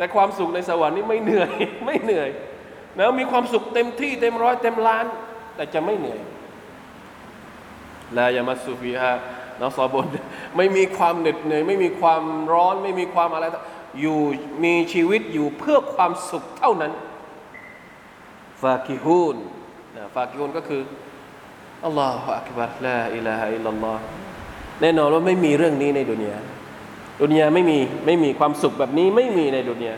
แต่ความสุขในสวรรค์นี่ไม่เหนื่อยไม่เหนื่อยนะมีความสุขเต็มที่เต็มร้อยเต็มล้าน แต่จะไม่เหนื่อยลายามัสซูฟีฮะนอซอบนไม่มีความเหน็ดเหนื่อย ไม่มีความร้อน ไม่มีความอะไร อยู่มีชีวิตอยู่เพื่อความสุขเท่านั้น ฟากิฮูนนะฟากิฮูนก็คืออัลลอฮฺอักบัรลาอิลาฮะอิลลัลลอฮแน่นอนว่าไม่มีเรื่องนี้ในดุนยา ดุนยาไม่มีไม่มีความสุขแบบนี้ไม่มีในดุนยา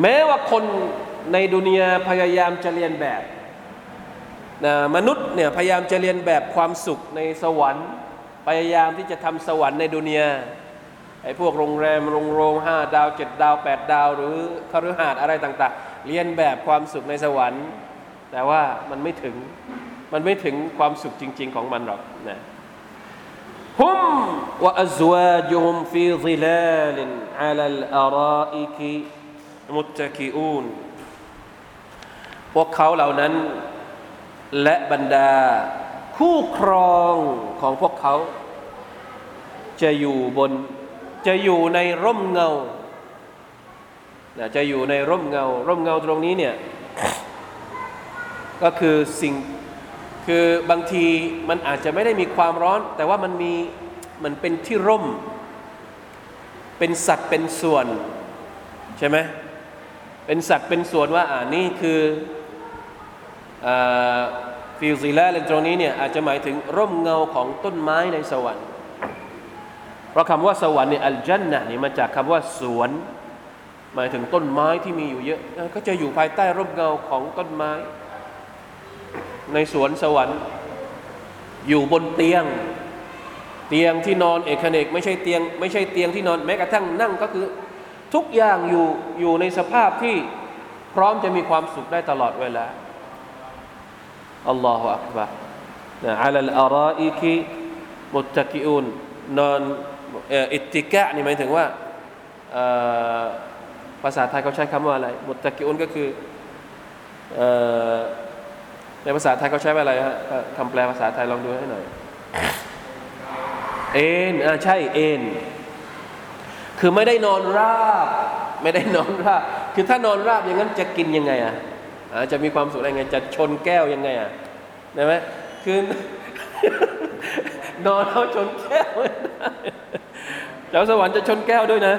แม้ว่าคนในดุนยาพยายามจะเรียนแบบนะมนุษย์เนี่ยพยายามจะเรียนแบบความสุขในสวรรค์ พยายามที่จะทำสวรรค์ในดุนยาไอ้พวกโรงแรมโรงโรงห้าดาวเจ็ดดาวแปดดาว หรือคฤหาสน์อะไรต่าง ๆ เรียนแบบความสุขในสวรรค์ แต่ว่ามันไม่ถึงมันไม่ถึงความสุขจริง ๆ ของมันหรอกนะ ฮุมวะอัซวาจุฮุมฟีซิลาลินอาลัลอาราอิกิมุตตะกิอูนพวกเขาเหล่านั้น และบรรดา คู่ครองของพวกเขา จะอยู่บน จะอยู่ในร่มเงาจะอยู่ในร่มเงา ร่มเงาตรงนี้เนี่ยก็คือสิ่ง คือบางทีมันอาจจะไม่ได้มีความร้อน แต่ว่ามันมีมันเป็นที่ร่ม เป็นสัตว์เป็นส่วน ใช่ไหมเป็นสัตว์เป็นส่วนว่าอ่านี่คือฟิลซิลาเลนตรงนี้เนี่ยอาจจะหมายถึงร่มเงาของต้นไม้ในสวรรค์ เพราะคำว่าสวรรค์เนี่ยอัลจันนะนี่มาจากคำว่าสวน หมายถึงต้นไม้ที่มีอยู่เยอะ ก็จะอยู่ภายใต้ร่มเงาของต้นไม้ ในสวนสวรรค์ อยู่บนเตียง เตียงที่นอนเอกเนกไม่ใช่เตียง ไม่ใช่เตียงที่นอนแม้กระทั่งนั่งก็คือทุกอย่างอยู่อยู่ในสภาพที่พร้อมจะมีความสุขได้ตลอดเวลาอัลลอฮฺอักบะนะอัลลอาราอิกิมุตตะกิอุนนอนอิติกะนี่หมายถึงว่าภาษาไทยเขาใช้คำว่าอะไร มุตตะกิอุนก็คือ ในภาษาไทยเขาใช้ว่าอะไรฮะคำแปลภาษาไทยลองดูให้หน่อย เอ็นอ่าใช่เอ็นคือไม่ได้นอนราบ ไม่ได้นอนราบ คือถ้านอนราบอย่างนั้นจะกินยังไงอะจะมีความสุขได้ไง จะชนแก้วยังไงอะได้ไหมคือนอนแล้วชนแก้วเจ้าสวรรค์จะชนแก้วด้วยนะ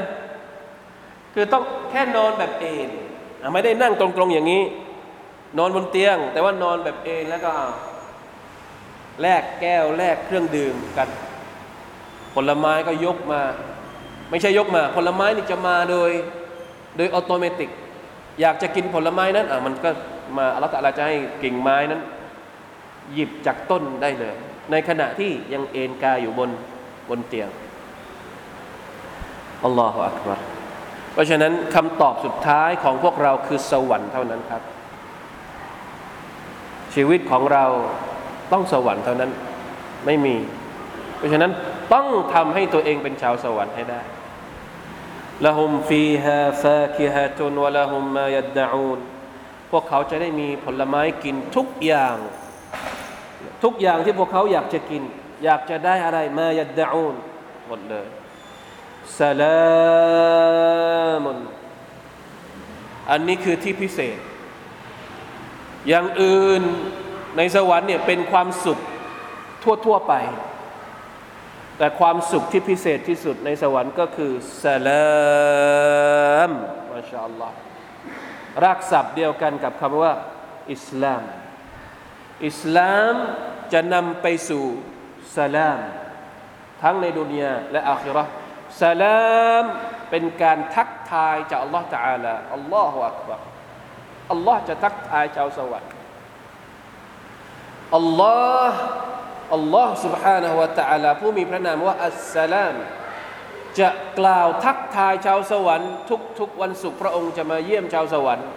คือต้องแค่นอนแบบเอนไม่ได้นั่งตรงๆอย่างนี้ นอนบนเตียง แต่ว่านอนแบบเองแล้วก็แลกแก้วแลกเครื่องดื่มกัน ผลไม้ก็ยกมา ไม่ใช่ยกมา ผลไม้นี่จะมาโดย โดยอัตโนมัติอยากจะกินผลไม้นั้นอะมันก็มาอัลลอฮฺจะให้กิ่งไม้นั้น หยิบจากต้นได้เลย ในขณะที่ยังเอนกายอยู่บนบนเตียงอัลลอฮฺอักบารเพราะฉะนั้นคำตอบสุดท้ายของพวกเราคือสวรรค์เท่านั้นครับ ชีวิตของเราต้องสวรรค์เท่านั้นไม่มี เพราะฉะนั้นต้องทำให้ตัวเองเป็นชาวสวรรค์ให้ได้ละหุมฟีฮาฟาคิฮะตุนวะละหุมมายัดดะอูนพวกเขาจะได้มีผลไม้กินทุกอย่าง ทุกอย่างที่พวกเขาอยากจะกิน อยากจะได้อะไรมายัดดะอูนหมดเลยสลามุนอันนี้คือที่พิเศษ อย่างอื่นในสวรรค์เนี่ยเป็นความสุขทั่วๆไป แต่ความสุขที่พิเศษที่สุดในสวรรค์ก็คือสลามมาชาอัลลอฮ์รากศัพท์เดียวกันกับคำว่า อิสลาม อิสลามจะนำไปสู่สลาม ทั้งในดุนยาและอาคิรอสลามเป็นการทักทายจากอัลลอฮ์ تعالى อัลลอฮฺอักบาร อัลลอฮ์จะทักทายชาวสวรรค์อัลลอฮ์อัลลอฮ์ سبحانه และ تعالى ผู้มีพระนามว่าอัสสลามจะกล่าวทักทายชาวสวรรค์ทุกๆวันศุกร์พระองค์จะมาเยี่ยมชาวสวรรค์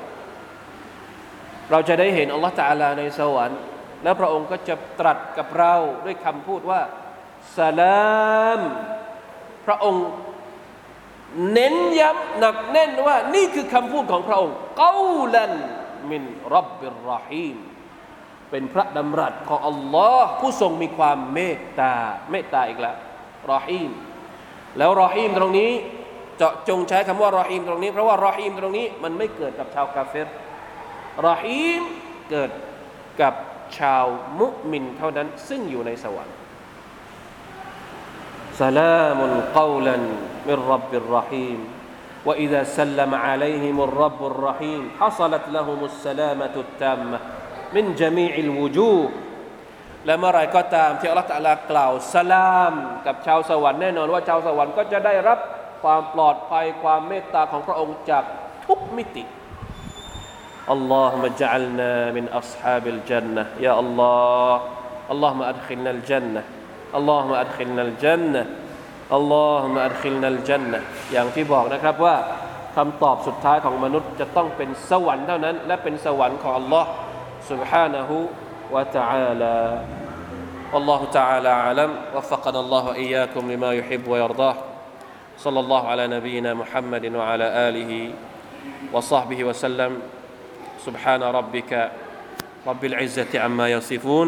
เราจะได้เห็นอัลลอฮ์ تعالى ในสวรรค์ แล้วพระองค์ก็จะตรัสกับเราด้วยคำพูดว่าสลามพระองค์ เน้นย้ำหนักแน่นว่านี่คือคำพูดของพระองค์กาลันมินรับบิรรหีมเป็นพระดำรัสของอัลลอฮ์ผู้ทรงมีความเมตตาเมตตาอีกแล้วรอฮีมแล้วรอฮีมตรงนี้เจาะจงใช้คำว่ารอฮีมตรงนี้ เพราะว่ารอฮีมตรงนี้มันไม่เกิดกับชาวกาเฟรรอฮีมเกิดกับชาวมุมินเท่านั้นซึ่งอยู่ในสวรรค์ سلام قولا من رب الرحيم وإذا سلم عليهم الرب الرحيم حصلت لهم السلامة التامة من جميع الوجوه และเมื่อไรก็ตามที่อัลลอฮฺตะลากล่าวสลามกับชาวสวรรค์แน่นอนว่าชาวสวรรค์ก็จะได้รับความปลอดภัยความเมตตาของพระองค์จากทุกมิติ اللهم اجعلنا من أصحاب الجنة يا الله اللهم أدخلنا الجنة اللهم أدخلنا الجنة اللهم أدخلنا الجنة อย่างที่บอกนะครับว่าคำตอบสุดท้ายของมนุษย์จะต้องเป็นสวรรค์เท่านั้น และเป็นสวรรค์ของ Allah سبحانه وتعالى والله تعالى أعلم وفقنا الله وإياكم لما يحب ويرضاه صلى الله على نبينا محمد وعلى آله وصحبه وسلم سبحان ربك رب العزة عما يصفون